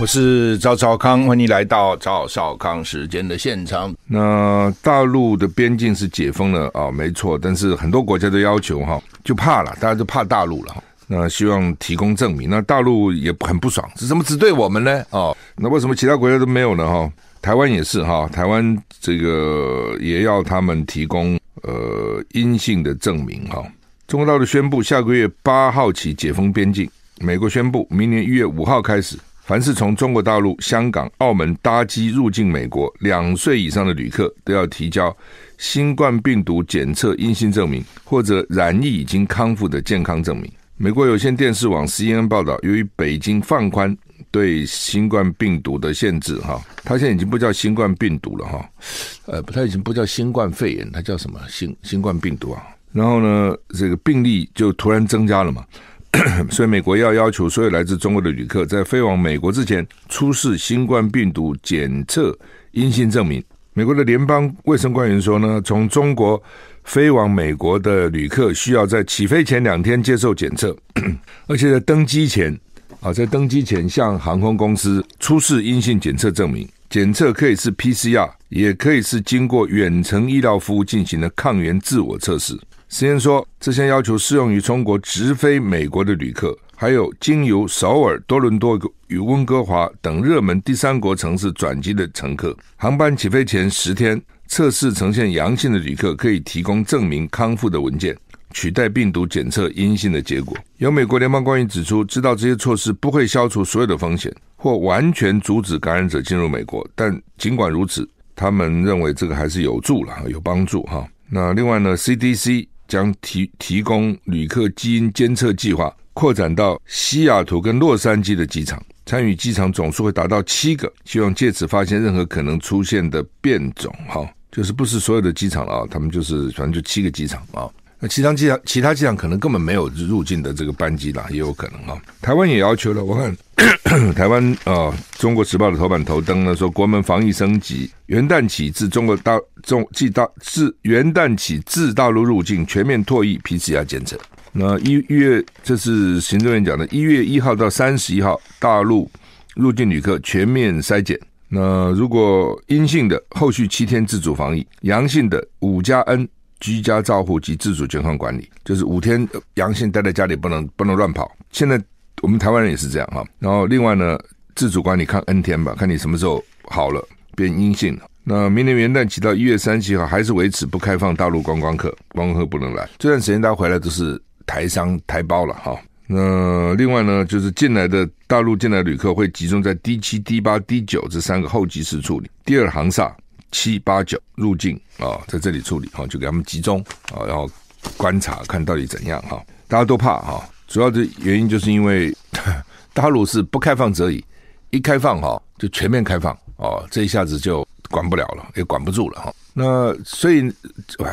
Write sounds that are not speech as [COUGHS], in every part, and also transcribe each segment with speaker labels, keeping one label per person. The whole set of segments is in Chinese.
Speaker 1: 我是赵少康，欢迎来到赵少康时间的现场。那大陆的边境是解封了啊，没错，但是很多国家都要求哈，就怕了，大家都怕大陆了。那希望提供证明，那大陆也很不爽，是怎么只对我们呢？哦，那为什么其他国家都没有呢？哈，台湾也是哈，台湾这个也要他们提供呃阴性的证明哈。中国大陆宣布下个月八号起解封边境，美国宣布明年一月五号开始。凡是从中国大陆、香港、澳门搭机入境美国两岁以上的旅客，都要提交新冠病毒检测阴性证明，或者染疫已经康复的健康证明。美国有线电视网 CNN 报道，由于北京放宽对新冠病毒的限制，哈，它现在已经不叫新冠病毒了，哈，呃，它已经不叫新冠肺炎，它叫什么？新新冠病毒啊。然后呢，这个病例就突然增加了嘛。[COUGHS] 所以，美国要要求所有来自中国的旅客在飞往美国之前出示新冠病毒检测阴性证明。美国的联邦卫生官员说呢，从中国飞往美国的旅客需要在起飞前两天接受检测，[COUGHS] 而且在登机前啊，在登机前向航空公司出示阴性检测证明。检测可以是 PCR，也可以是经过远程医疗服务进行的抗原自我测试。CNN 说，这项要求适用于中国直飞美国的旅客，还有经由首尔、多伦多与温哥华等热门第三国城市转机的乘客。航班起飞前十天测试呈现阳性的旅客，可以提供证明康复的文件，取代病毒检测阴性的结果。有美国联邦官员指出，知道这些措施不会消除所有的风险，或完全阻止感染者进入美国，但尽管如此，他们认为这个还是有助了，有帮助哈。那另外呢，CDC。将提提供旅客基因监测计划扩展到西雅图跟洛杉矶的机场，参与机场总数会达到七个，希望借此发现任何可能出现的变种。哈，就是不是所有的机场了啊，他们就是反正就七个机场啊。那其他机场，其他机场可能根本没有入境的这个班机啦，也有可能啊。台湾也要求了，我看 [COUGHS] 台湾啊，《中国时报》的头版头登呢，说国门防疫升级，元旦起自中国大中即大自元旦起自大陆入境全面唾液 PCR 检测。那一月，这是行政院讲的，一月一号到三十一号，大陆入境旅客全面筛检。那如果阴性的，后续七天自主防疫；阳性的，五加 N。居家照护及自主健康管理，就是五天阳性待在家里，不能不能乱跑。现在我们台湾人也是这样哈。然后另外呢，自主管理看 N 天吧，看你什么时候好了变阴性了。那明年元旦起到一月三十号，还是维持不开放大陆观光客，观光客不能来。这段时间大家回来都是台商台胞了哈。那另外呢，就是进来的大陆进来的旅客会集中在 D 七、D 八、D 九这三个候机室处理。第二航厦。七八九入境啊，在这里处理哈，就给他们集中啊，然后观察看到底怎样哈。大家都怕哈，主要的原因就是因为 [LAUGHS] 大陆是不开放则已，一开放哈就全面开放哦，这一下子就管不了了，也管不住了哈。那所以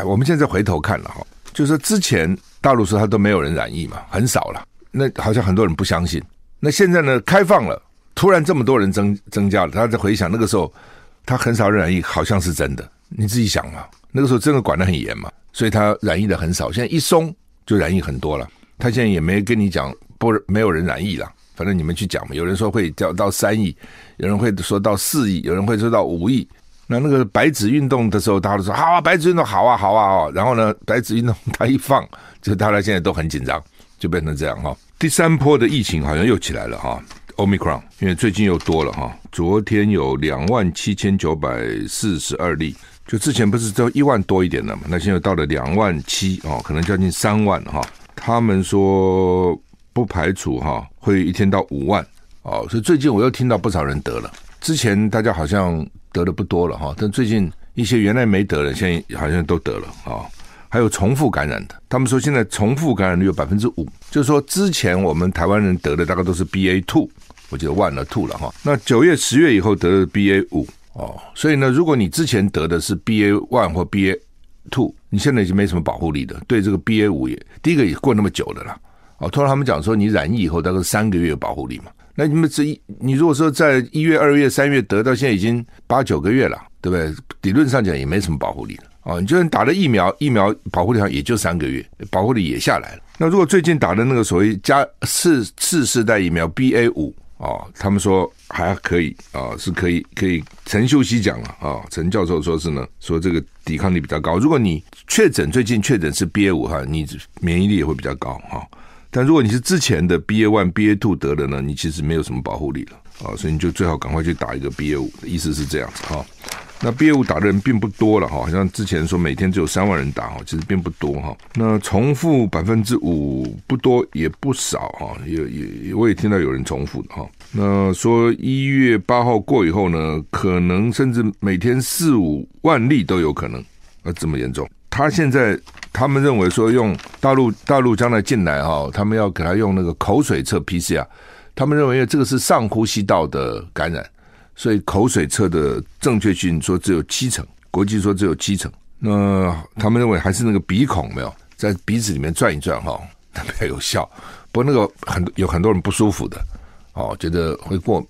Speaker 1: 我们现在回头看了哈，就是之前大陆说他都没有人染疫嘛，很少了，那好像很多人不相信。那现在呢，开放了，突然这么多人增增加了，他在回想那个时候。他很少染疫，好像是真的。你自己想嘛，那个时候真的管得很严嘛，所以他染疫的很少。现在一松就染疫很多了。他现在也没跟你讲不没有人染疫了，反正你们去讲嘛。有人说会掉到三亿，有人会说到四亿，有人会说到五亿。那那个白纸运动的时候，大家都说好啊，白纸运动好啊，好啊。然后呢，白纸运动他一放，就大家现在都很紧张，就变成这样哈。第三波的疫情好像又起来了哈。Omicron，因为最近又多了哈，昨天有两万七千九百四十二例，就之前不是只有一万多一点的嘛，那现在到了两万七哦，可能将近三万哈。他们说不排除哈会一天到五万哦，所以最近我又听到不少人得了，之前大家好像得的不多了哈，但最近一些原来没得的，现在好像都得了啊。还有重复感染的，他们说现在重复感染率有百分之五，就是说之前我们台湾人得的大概都是 BA two。我记得 one 了 two 了哈。那九月、十月以后得的 BA 五哦，所以呢，如果你之前得的是 BA one 或 BA two，你现在已经没什么保护力的。对这个 BA 五也，第一个也过那么久了啦。哦，通常他们讲说，你染疫以后大概三个月有保护力嘛。那你们这一，你如果说在一月、二月、三月得到现在已经八九个月了，对不对？理论上讲也没什么保护力了。哦，你就算打了疫苗，疫苗保护力上也就三个月，保护力也下来了。那如果最近打的那个所谓加四次世代疫苗 BA 五哦，他们说还可以啊、哦，是可以可以。陈秀熙讲了啊、哦，陈教授说是呢，说这个抵抗力比较高。如果你确诊最近确诊是 BA 五哈，你免疫力也会比较高哈、哦。但如果你是之前的 BA one、BA two 得的呢，你其实没有什么保护力了啊、所以你就最好赶快去打一个 BA 五，意思是这样子哈。那 BA 五打的人并不多了哈，好像之前说每天只有三万人打哈，其实并不多哈。那重复百分之五不多也不少哈，也也我也听到有人重复的哈。那说一月八号过以后呢，可能甚至每天四五万例都有可能，啊这么严重。他现在他们认为说用大陆大陆将来进来哈，他们要给他用那个口水测 PCR，他们认为这个是上呼吸道的感染。所以口水测的正确性说只有七成，国际说只有七成。那他们认为还是那个鼻孔没有在鼻子里面转一转哈，[LAUGHS] 那比较有效。不过那个很多有很多人不舒服的哦，觉得会过，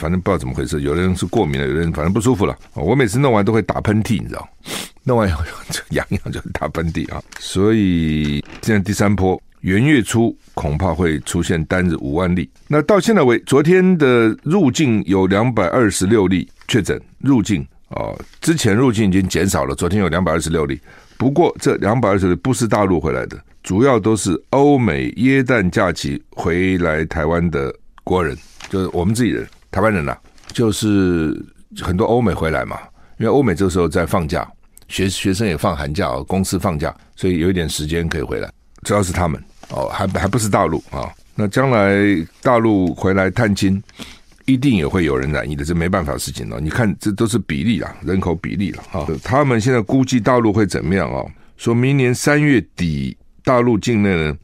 Speaker 1: 反正不知道怎么回事。有的人是过敏了，有的人反正不舒服了。我每次弄完都会打喷嚏，你知道，[LAUGHS] 弄完以后就 [LAUGHS] 痒痒就打喷嚏啊。所以现在第三波。元月初恐怕会出现单日五万例。那到现在为昨天的入境有两百二十六例确诊入境啊、哦，之前入境已经减少了。昨天有两百二十六例，不过这两百二十例不是大陆回来的，主要都是欧美耶诞假期回来台湾的国人，就是我们自己人，台湾人呐、就是很多欧美回来嘛，因为欧美这时候在放假，学学生也放寒假，公司放假，所以有一点时间可以回来，主要是他们。哦，还还不是大陆啊？那将来大陆回来探亲，一定也会有人染疫的，这没办法的事情了。你看，这都是比例啊，人口比例了哈。他们现在估计大陆会怎么样啊？说明年三月底，大陆境内呢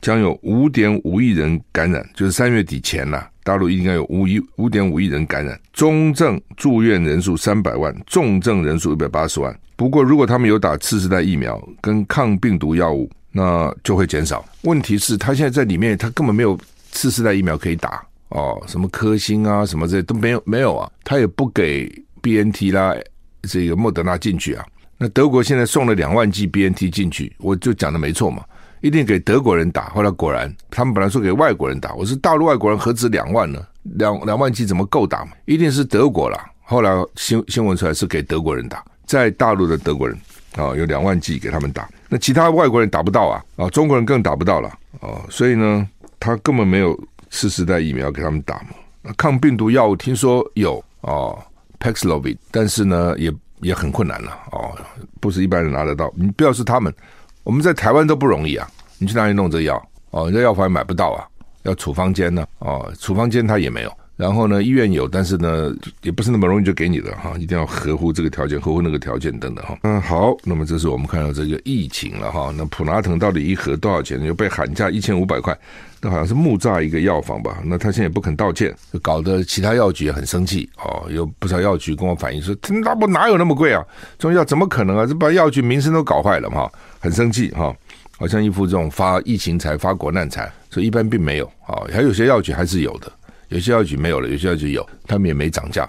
Speaker 1: 将有五点五亿人感染，就是三月底前呐，大陆应该有五亿五点五亿人感染，中症住院人数三百万，重症人数一百八十万。不过，如果他们有打次世代疫苗跟抗病毒药物。那就会减少。问题是，他现在在里面，他根本没有次世代疫苗可以打哦，什么科兴啊，什么这些都没有，没有啊。他也不给 BNT 啦，这个莫德纳进去啊。那德国现在送了两万剂 BNT 进去，我就讲的没错嘛，一定给德国人打。后来果然，他们本来说给外国人打，我说大陆外国人何止两万呢？两两万剂怎么够打嘛？一定是德国啦。后来新新闻出来是给德国人打，在大陆的德国人。啊、有两万剂给他们打，那其他外国人打不到啊，啊，中国人更打不到了，哦，所以呢，他根本没有次世代疫苗给他们打嘛。抗病毒药物听说有哦，Paxlovid，但是呢，也也很困难了，哦，不是一般人拿得到。你不要是他们，我们在台湾都不容易啊，你去哪里弄这药？哦，你在药房也买不到啊，要处方间呢，哦，处方间他也没有。然后呢，医院有，但是呢，也不是那么容易就给你的哈，一定要合乎这个条件，合乎那个条件等等哈。嗯，好，那么这是我们看到这个疫情了哈。那普拿腾到底一盒多少钱？又被喊价一千五百块，那好像是木栅一个药房吧？那他现在也不肯道歉，就搞得其他药局也很生气哦。有不少药局跟我反映说，那不哪有那么贵啊？这种药怎么可能啊？这把药局名声都搞坏了嘛，很生气哈。好像一副这种发疫情财、发国难财，所以一般并没有啊。还有些药局还是有的。有些药局没有了，有些药局有，他们也没涨价，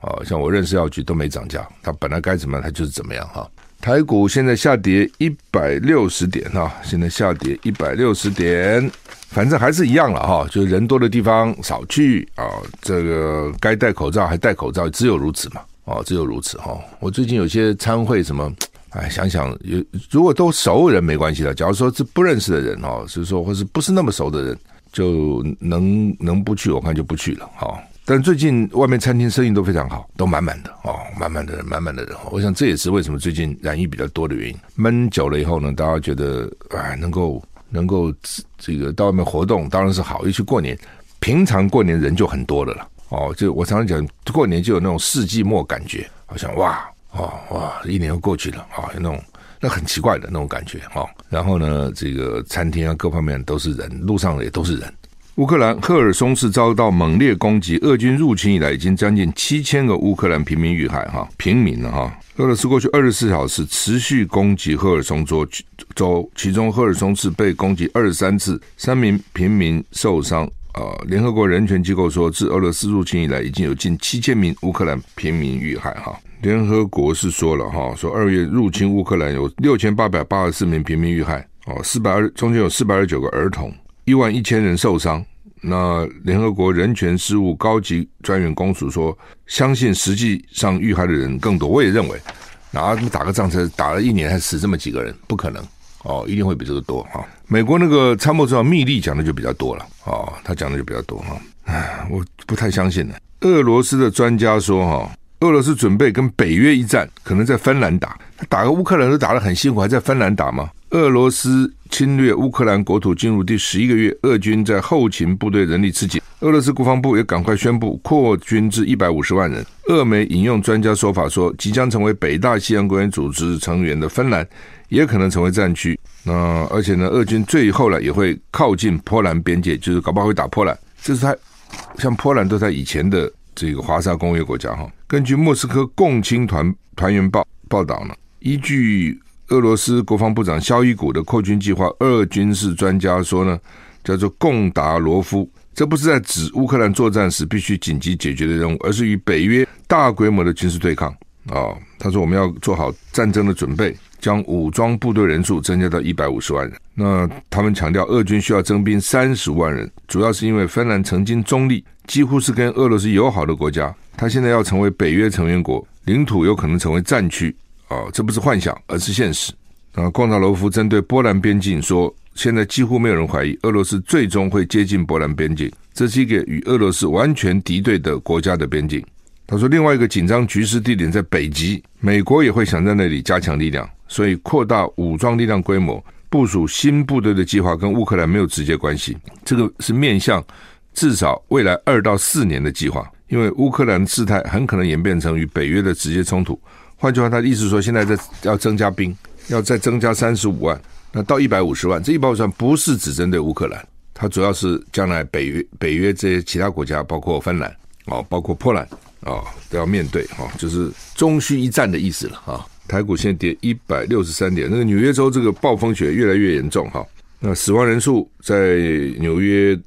Speaker 1: 啊，像我认识药局都没涨价，它本来该怎么样，它就是怎么样哈。台股现在下跌一百六十点哈，现在下跌一百六十点，反正还是一样了哈，就是人多的地方少去啊，这个该戴口罩还戴口罩，只有如此嘛，哦，只有如此哈。我最近有些参会什么，哎，想想有如果都熟人没关系的，假如说是不认识的人哦，是说或是不是那么熟的人。就能能不去，我看就不去了哈。但最近外面餐厅生意都非常好，都满满的哦，满满的人，满满的人。我想这也是为什么最近染疫比较多的原因。闷久了以后呢，大家觉得哎，能够能够这个到外面活动当然是好。尤其过年，平常过年人就很多的了哦。就我常常讲，过年就有那种世纪末感觉，好像哇哦哇，一年又过去了啊，有那种。那很奇怪的那种感觉哈，然后呢，这个餐厅啊，各方面都是人，路上也都是人，乌克兰赫尔松市遭到猛烈攻击，俄军入侵以来已经将近七千个乌克兰平民遇害，哈，平民了哈。俄罗斯过去二十四小时持续攻击赫尔松州，州其中赫尔松市被攻击二十三次，三名平民受伤。啊，联合国人权机构说，自俄罗斯入侵以来，已经有近七千名乌克兰平民遇害。哈，联合国是说了哈，说二月入侵乌克兰有六千八百八十四名平民遇害，哦，四百二中间有四百二十九个儿童，一万一千人受伤。那联合国人权事务高级专员公署说，相信实际上遇害的人更多。我也认为，哪打个仗才打了一年，还死这么几个人，不可能哦，一定会比这个多哈。美国那个参谋长密利讲的就比较多了哦，他讲的就比较多哈。唉，我不太相信呢。俄罗斯的专家说哈，俄罗斯准备跟北约一战，可能在芬兰打。他打个乌克兰都打得很辛苦，还在芬兰打吗？俄罗斯侵略乌克兰国土进入第十一个月，俄军在后勤部队人力吃紧。俄罗斯国防部也赶快宣布扩军至一百五十万人。俄媒引用专家说法说，即将成为北大西洋公约组织成员的芬兰，也可能成为战区。那而且呢，俄军最后呢也会靠近波兰边界，就是搞不好会打波兰。这是他像波兰都在以前的这个华沙公约国家哈。根据莫斯科共青团团员报报道呢，依据。俄罗斯国防部长肖伊古的扩军计划，俄军事专家说呢，叫做贡达罗夫，这不是在指乌克兰作战时必须紧急解决的任务，而是与北约大规模的军事对抗啊、哦。他说，我们要做好战争的准备，将武装部队人数增加到一百五十万人。那他们强调，俄军需要增兵三十万人，主要是因为芬兰曾经中立，几乎是跟俄罗斯友好的国家，它现在要成为北约成员国，领土有可能成为战区。哦，这不是幻想，而是现实。啊，贡塔罗夫针对波兰边境说，现在几乎没有人怀疑俄罗斯最终会接近波兰边境，这是一个与俄罗斯完全敌对的国家的边境。他说，另外一个紧张局势地点在北极，美国也会想在那里加强力量，所以扩大武装力量规模、部署新部队的计划跟乌克兰没有直接关系。这个是面向至少未来二到四年的计划，因为乌克兰事态很可能演变成与北约的直接冲突。换句话，他的意思说，现在在要增加兵，要再增加三十五万，那到一百五十万。这一百五十万不是只针对乌克兰，它主要是将来北约、北约这些其他国家，包括芬兰哦，包括波兰哦，都要面对哈，就是终须一战的意思了啊。台股现在跌一百六十三点，那个纽约州这个暴风雪越来越严重哈。那死亡人数在纽约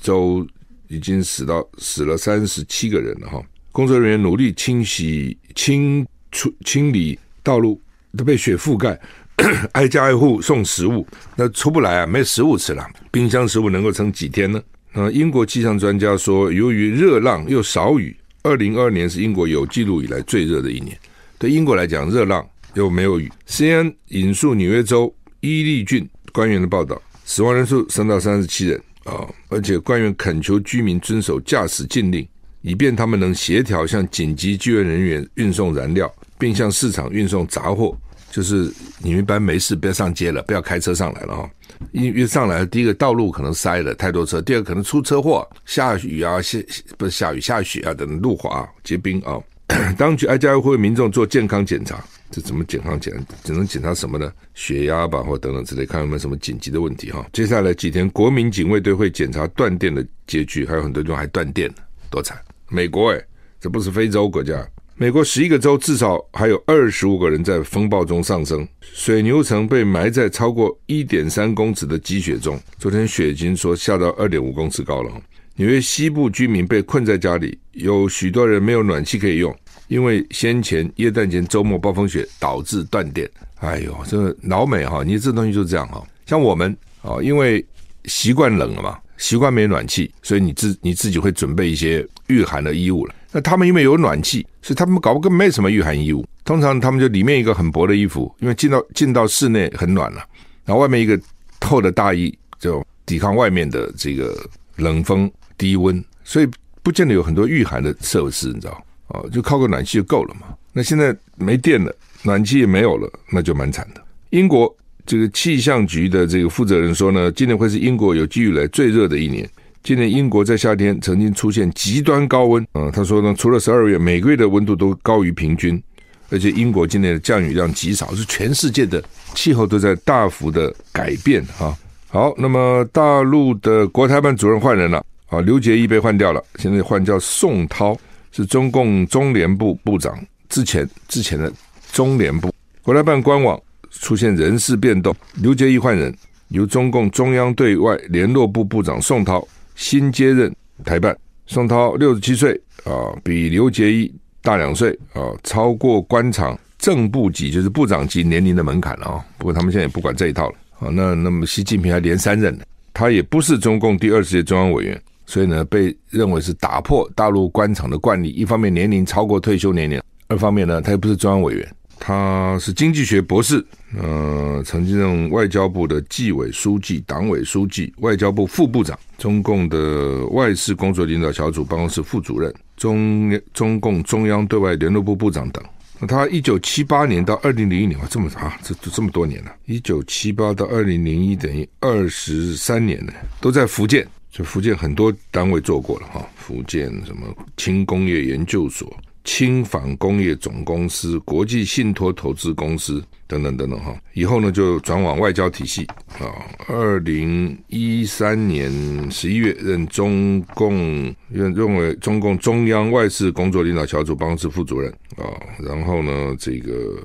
Speaker 1: 州已经死到死了三十七个人了哈，工作人员努力清洗清。出清理道路都被雪覆盖，[CLEARS THROAT] 挨家挨户送食物，那出不来啊，没食物吃了。冰箱食物能够撑几天呢？那英国气象专家说，由于热浪又少雨，二零二二年是英国有记录以来最热的一年。对英国来讲，热浪又没有雨。CNN 引述纽约州伊利郡官员的报道，死亡人数升到三十七人啊，而且官员恳求居民遵守驾驶禁令，以便他们能协调向紧急救援人员运送燃料。并向市场运送杂货，就是你们一般没事不要上街了，不要开车上来了哈。因为上来第一个道路可能塞了太多车，第二个可能出车祸，下雨啊下不是下雨下雪啊等路滑结冰啊。[COUGHS] 当局挨家挨户民众做健康检查，这怎么健康检？只能检查什么呢？血压吧或等等之类，看有没有什么紧急的问题哈。接下来几天，国民警卫队会检查断电的街区，还有很多地方还断电，多惨！美国诶，这不是非洲国家。美国十一个州至少还有二十五个人在风暴中丧生，水牛城被埋在超过一点三公尺的积雪中。昨天雪已经说下到二点五公尺高了。纽约西部居民被困在家里，有许多人没有暖气可以用，因为先前耶诞节周末暴风雪导致断电。哎呦，这个老美哈，你这东西就是这样哈。像我们啊，因为习惯冷了嘛，习惯没暖气，所以你自你自己会准备一些御寒的衣物了。那他们因为有暖气，所以他们搞不根本没什么御寒衣物。通常他们就里面一个很薄的衣服，因为进到进到室内很暖了，然后外面一个厚的大衣，就抵抗外面的这个冷风低温，所以不见得有很多御寒的设施，你知道？哦，就靠个暖气就够了嘛。那现在没电了，暖气也没有了，那就蛮惨的。英国这个气象局的这个负责人说呢，今年会是英国有记录来最热的一年。今年英国在夏天曾经出现极端高温，嗯，他说呢，除了十二月，每个月的温度都高于平均，而且英国今年的降雨量极少，是全世界的气候都在大幅的改变哈。好，那么大陆的国台办主任换人了，啊，刘结一被换掉了，现在换叫宋涛，是中共中联部部长，之前之前的中联部国台办官网出现人事变动，刘结一换人，由中共中央对外联络部部长宋涛新接任台办。宋涛六十七岁啊，比刘结一大两岁啊，超过官场正部级，就是部长级年龄的门槛了啊。不过他们现在也不管这一套了啊。那那么习近平还连三任呢，他也不是中共第二十届中央委员，所以呢，被认为是打破大陆官场的惯例。一方面年龄超过退休年龄，二方面呢，他又不是中央委员。他是经济学博士，呃，曾经任外交部的纪委书记、党委书记、外交部副部长、中共的外事工作领导小组办公室副主任、中中共中央对外联络部部长等。他一九七八年到二零零一年，哇，这么长，这这么多年了。一九七八到二零零一等于二十三年呢，都在福建，就福建很多单位做过了哈，福建什么轻工业研究所。轻纺工业总公司、国际信托投资公司等等等等哈，以后呢就转往外交体系啊。二零一三年十一月任中共任认为中共中央外事工作领导小组办公室副主任啊，然后呢这个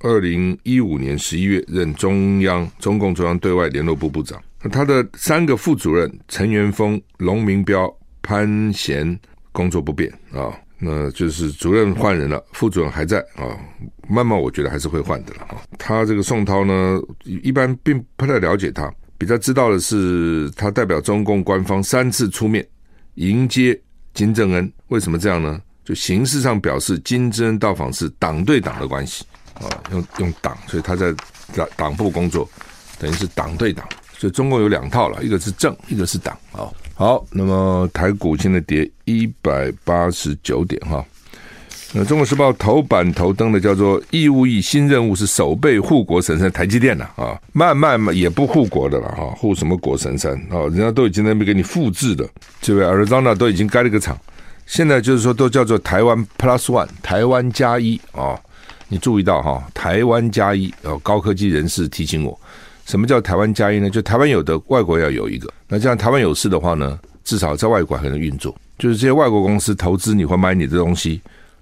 Speaker 1: 二零一五年十一月任中央中共中央对外联络部部长。他的三个副主任陈元峰、龙明标、潘贤工作不变啊。那就是主任换人了，副主任还在啊，慢慢我觉得还是会换的了啊。他这个宋涛呢，一般并不太了解他，比较知道的是他代表中共官方三次出面迎接金正恩，为什么这样呢？就形式上表示金正恩到访是党对党的关系啊，用用党，所以他在党党部工作，等于是党对党，所以中共有两套了，一个是正，一个是党啊。好，那么台股现在跌一百八十九点哈。那《中国时报》头版头登的叫做“义务役新任务是守备护国神山台积电了啊，慢慢嘛也不护国的了哈，护什么国神山啊？人家都已经在那边给你复制的，这位 Arizona 都已经盖了个厂，现在就是说都叫做台湾 Plus One，台湾加一啊。你注意到哈，台湾加一哦，高科技人士提醒我。什么叫台湾加一呢？就台湾有的，外国要有一个。那这样台湾有事的话呢，至少在外国还能运作。就是这些外国公司投资你或买你的东西，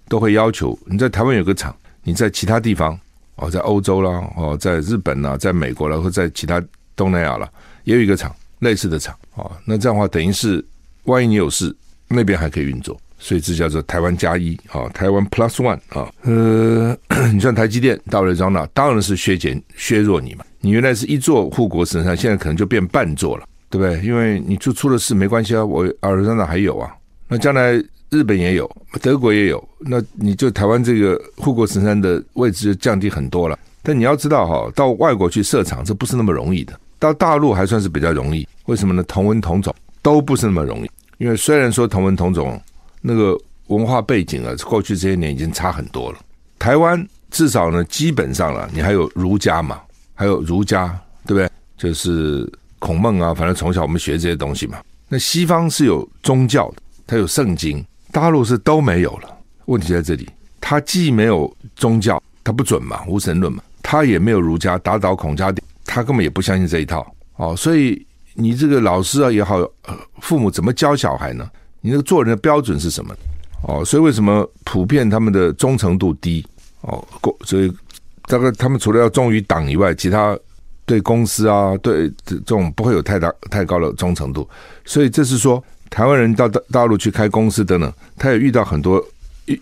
Speaker 1: 都会要求你在台湾有个厂，你在其他地方哦，在欧洲啦，哦，在日本啦，在美国啦，或在其他东南亚啦，也有一个厂，类似的厂哦。那这样的话，等于是万一你有事，那边还可以运作。所以这叫做台湾加一啊，台湾 Plus One 啊。呃，[CLEARS THROAT] 你像台积电到了张那，当然是削减削弱你嘛。你原来是一座护国神山，现在可能就变半座了，对不对？因为你就出了事没关系啊，我阿尔山那还有啊，那将来日本也有，德国也有，那你就台湾这个护国神山的位置就降低很多了。但你要知道哈，到外国去设厂这不是那么容易的，到大陆还算是比较容易。为什么呢？同文同种都不是那么容易，因为虽然说同文同种，那个文化背景啊，过去这些年已经差很多了。台湾至少呢，基本上了，你还有儒家嘛。还有儒家，对不对？就是孔孟啊，反正从小我们学这些东西嘛。那西方是有宗教的，它有圣经，大陆是都没有了。问题在这里，它既没有宗教，它不准嘛，无神论嘛。它也没有儒家，打倒孔家，他根本也不相信这一套哦。所以你这个老师啊也好，父母怎么教小孩呢？你那个做人的标准是什么？哦，所以为什么普遍他们的忠诚度低？哦，过所以。大概他们除了要忠于党以外，其他对公司啊，对这种不会有太大太高的忠诚度。所以这是说，台湾人到大大陆去开公司等等，他也遇到很多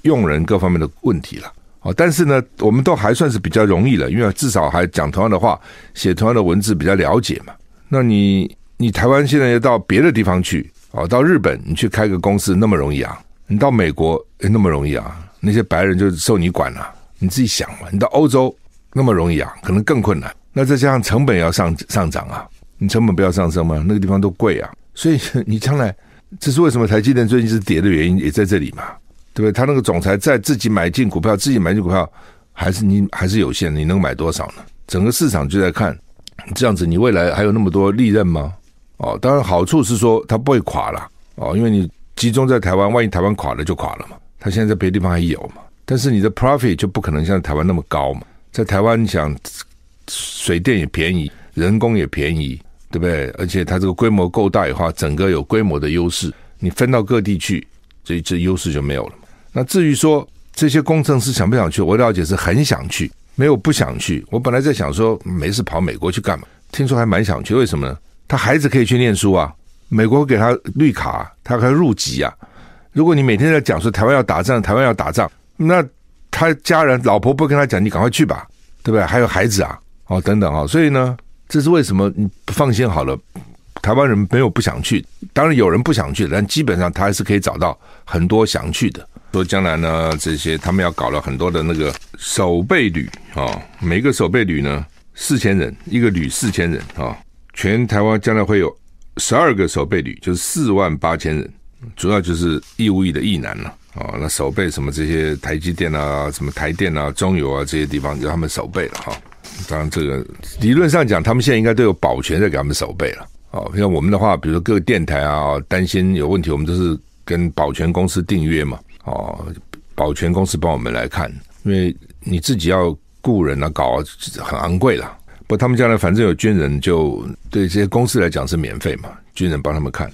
Speaker 1: 用人各方面的问题了。哦，但是呢，我们都还算是比较容易了，因为至少还讲同样的话，写同样的文字，比较了解嘛。那你你台湾现在要到别的地方去，哦，到日本你去开个公司那么容易啊？你到美国那么容易啊？那些白人就受你管了。你自己想嘛，你到欧洲那么容易啊？可能更困难。那再加上成本要上上涨啊，你成本不要上升吗？那个地方都贵啊。所以 [LAUGHS] 你将来，这是为什么台积电最近是跌的原因，也在这里嘛，对不对？他那个总裁在自己买进股票，自己买进股票，还是你还是有限，你能买多少呢？整个市场就在看这样子，你未来还有那么多利润吗？哦，当然好处是说它不会垮了哦，因为你集中在台湾，万一台湾垮了就垮了嘛。它现在在别的地方还有嘛。但是你的 profit 就不可能像台湾那么高嘛，在台湾你想水电也便宜，人工也便宜，对不对？而且它这个规模够大的话，整个有规模的优势，你分到各地去，这这优势就没有了。那至于说这些工程师想不想去，我了解是很想去，没有不想去。我本来在想说，没事跑美国去干嘛？听说还蛮想去，为什么呢？他孩子可以去念书啊，美国给他绿卡，他可以入籍啊。如果你每天在讲说台湾要打仗，台湾要打仗，那他家人老婆不跟他讲，你赶快去吧，对不对？还有孩子啊，哦等等啊，所以呢，这是为什么你放心好了。台湾人没有不想去，当然有人不想去，但基本上他还是可以找到很多想去的。说将来呢，这些他们要搞了很多的那个守备旅啊，每个守备旅呢四千人，一个旅四千人啊，全台湾将来会有十二个守备旅，就是四万八千人。主要就是义务役的役男了，哦那守备什么这些台积电啊、什么台电啊、中油啊这些地方，就他们守备了哈。当然，这个理论上讲，他们现在应该都有保全在给他们守备了啊。像我们的话，比如说各个电台啊，担心有问题，我们都是跟保全公司订约嘛。哦，保全公司帮我们来看，因为你自己要雇人啊，搞很昂贵了。不他们将来反正有军人，就对这些公司来讲是免费嘛，军人帮他们看。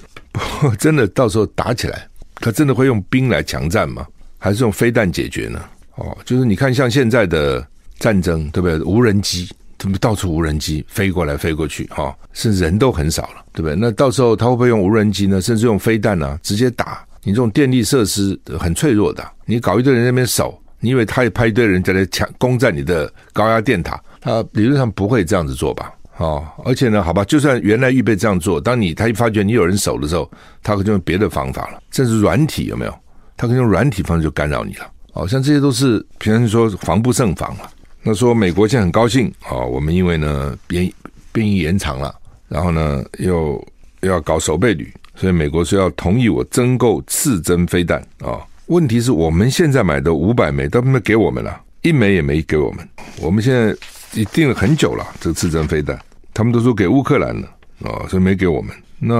Speaker 1: 真的到时候打起来，他真的会用兵来强占吗？还是用飞弹解决呢？哦，就是你看，像现在的战争，对不对？无人机，怎么到处无人机飞过来飞过去？哈、哦，甚至人都很少了，对不对？那到时候他会不会用无人机呢？甚至用飞弹呢、啊？直接打你这种电力设施很脆弱的，你搞一堆人在那边守，你以为他也派一堆人在那抢攻占你的高压电塔？他理论上不会这样子做吧？哦，而且呢，好吧，就算原来预备这样做，当你他一发觉你有人守的时候，他可能用别的方法了，甚至软体有没有？他可以用软体方式就干扰你了。哦，像这些都是平常说防不胜防了。那说美国现在很高兴，哦，我们因为呢兵兵役延长了，然后呢又又要搞守备旅，所以美国说要同意我增购次增飞弹啊、哦。问题是我们现在买的五百枚都没给我们了，一枚也没给我们，我们现在。已订了很久了，这个刺针飞弹，他们都说给乌克兰了啊，所以没给我们。那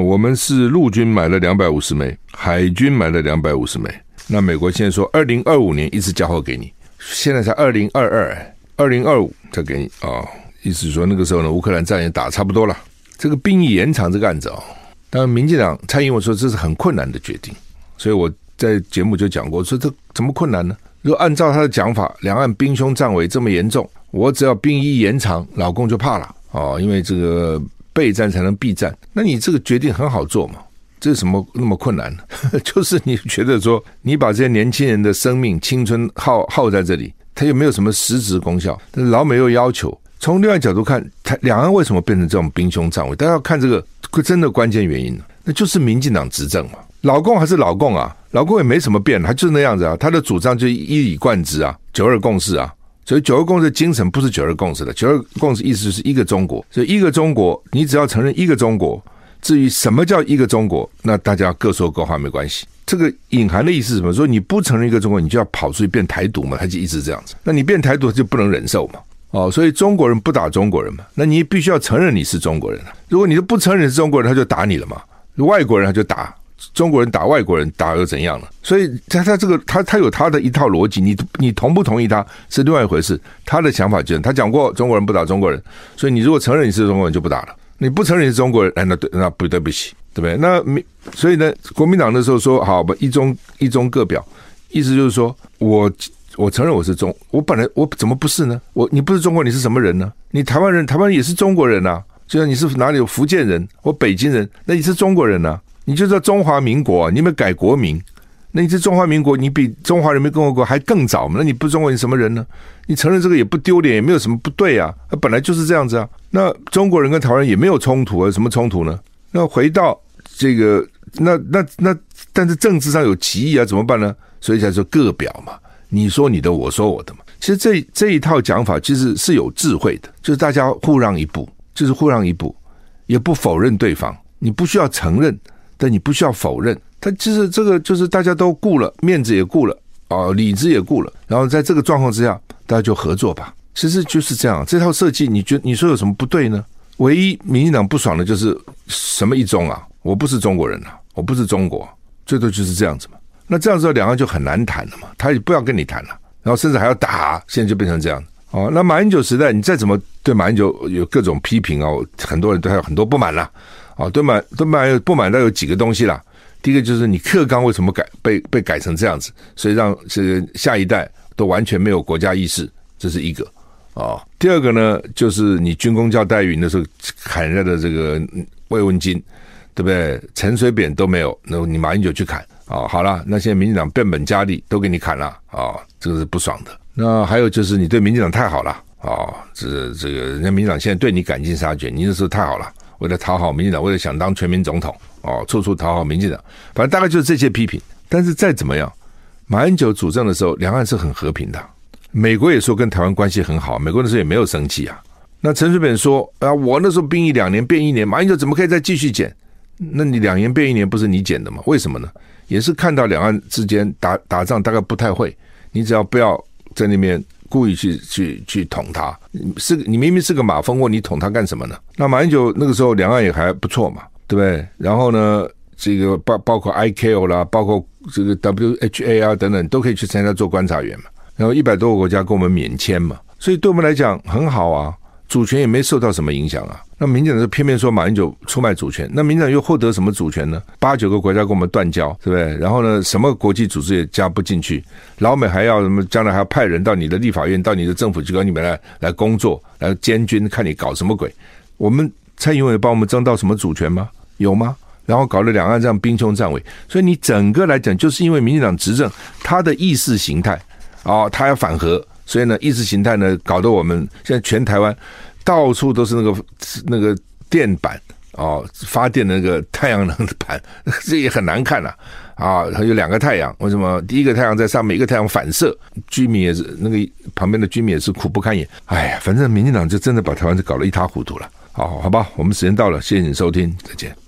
Speaker 1: 我们是陆军买了两百五十枚，海军买了两百五十枚。那美国现在说二零二五年一次交货给你，现在才二零二二，二零二五再给你啊、哦，意思是说那个时候呢，乌克兰战也打差不多了。这个兵役延长这个案子、哦，当然民进党蔡英文说这是很困难的决定，所以我在节目就讲过，说这怎么困难呢？如果按照他的讲法，两岸兵凶战危这么严重。我只要兵役延长，老共就怕了哦，因为这个备战才能避战。那你这个决定很好做嘛？这是什么那么困难呢？[LAUGHS] 就是你觉得说，你把这些年轻人的生命、青春耗耗在这里，他又没有什么实质功效。老美又要求，从另外角度看，台两岸为什么变成这种兵凶战危？大家要看这个真的关键原因，那就是民进党执政嘛。老共还是老共啊，老共也没什么变，他就是那样子啊，他的主张就一以贯之啊，九二共识啊。所以九二共识的精神不是九二共识的，九二共识意思就是一个中国。所以一个中国，你只要承认一个中国，至于什么叫一个中国，那大家各说各话没关系。这个隐含的意思是什么？说你不承认一个中国，你就要跑出去变台独嘛？他就一直这样子。那你变台独就不能忍受嘛？哦，所以中国人不打中国人嘛？那你必须要承认你是中国人。如果你都不承认你是中国人，他就打你了嘛？外国人他就打。中国人打外国人打又怎样了？所以他他这个他他有他的一套逻辑，你你同不同意他是另外一回事。他的想法就是他讲过中国人不打中国人，所以你如果承认你是中国人就不打了，你不承认你是中国人，哎，那对那不对不起，对不对？那民所以呢，国民党那时候说好吧，一中一中各表，意思就是说我我承认我是中，我本来我怎么不是呢？我你不是中国，你是什么人呢？你台湾人，台湾人也是中国人呐，就像你是哪里有福建人或北京人，那你是中国人呐。你就叫中华民国，你没有改国名，那你是中华民国，你比中华人民共和国还更早嘛？那你不中国人，你什么人呢？你承认这个也不丢脸，也没有什么不对啊。那本来就是这样子啊。那中国人跟台湾人也没有冲突啊，什么冲突呢？那回到这个，那那那，但是政治上有歧义啊，怎么办呢？所以才说各表嘛，你说你的，我说我的嘛。其实这这一套讲法其实是有智慧的，就是大家互让一步，就是互让一步，也不否认对方，你不需要承认。但你不需要否认，他其实这个就是大家都顾了，面子也顾了，啊，里子也顾了，然后在这个状况之下，大家就合作吧。其实就是这样，这套设计，你觉你说有什么不对呢？唯一民进党不爽的就是什么一中啊，我不是中国人啊，我不是中国，最多就是这样子嘛。那这样子两岸就很难谈了嘛，他也不要跟你谈了，然后甚至还要打，现在就变成这样哦，那马英九时代，你再怎么对马英九有各种批评哦，很多人都还有很多不满啦。对马对马有不满，都有几个东西啦。第一个就是你课纲为什么改被被改成这样子，所以让这个下一代都完全没有国家意识，这是一个。哦，第二个呢，就是你军公教待遇那时候砍人家的这个慰问金，对不对？陈水扁都没有，那你马英九去砍啊、哦？好了，那现在民进党变本加厉，都给你砍了啊、哦，这个是不爽的。那还有就是你对民进党太好了啊、哦，这这个人家民进党现在对你赶尽杀绝，你那时候太好了，为了讨好民进党，为了想当全民总统哦，处处讨好民进党，反正大概就是这些批评。但是再怎么样，马英九主政的时候，两岸是很和平的。美国也说跟台湾关系很好，美国那时候也没有生气啊。那陈水扁说啊，我那时候兵役两年变一年，马英九怎么可以再继续减？那你两年变一年不是你减的吗？为什么呢？也是看到两岸之间打打仗大概不太会，你只要不要在那边故意去去去捅他，是你明明是个马蜂窝，你捅他干什么呢？那马英九那个时候两岸也还不错嘛，对不对？然后呢，这个包包括 ICAO 啦，包括这个 WHA 啊等等，都可以去参加做观察员嘛。然后一百多个国家跟我们免签嘛，所以对我们来讲很好啊，主权也没受到什么影响啊。那民进党就偏偏说马英九出卖主权，那民进党又获得什么主权呢？八九个国家跟我们断交，对不对？然后呢，什么国际组织也加不进去，老美还要什么？将来还要派人到你的立法院、到你的政府机关里面来来工作、来监军，看你搞什么鬼？我们蔡英文帮我们争到什么主权吗？有吗？然后搞了两岸这样兵凶战危，所以你整个来讲，就是因为民进党执政，他的意识形态。哦，他要反核，所以呢，意识形态呢，搞得我们现在全台湾到处都是那个那个电板哦，发电的那个太阳能的板，[LAUGHS] 这也很难看呐。啊，还、有两个太阳，为什么？第一个太阳在上面，一个太阳反射，居民也是那个旁边的居民也是苦不堪言。哎呀，反正民进党就真的把台湾就搞得一塌糊涂了。好，好吧，我们时间到了，谢谢你收听，再见。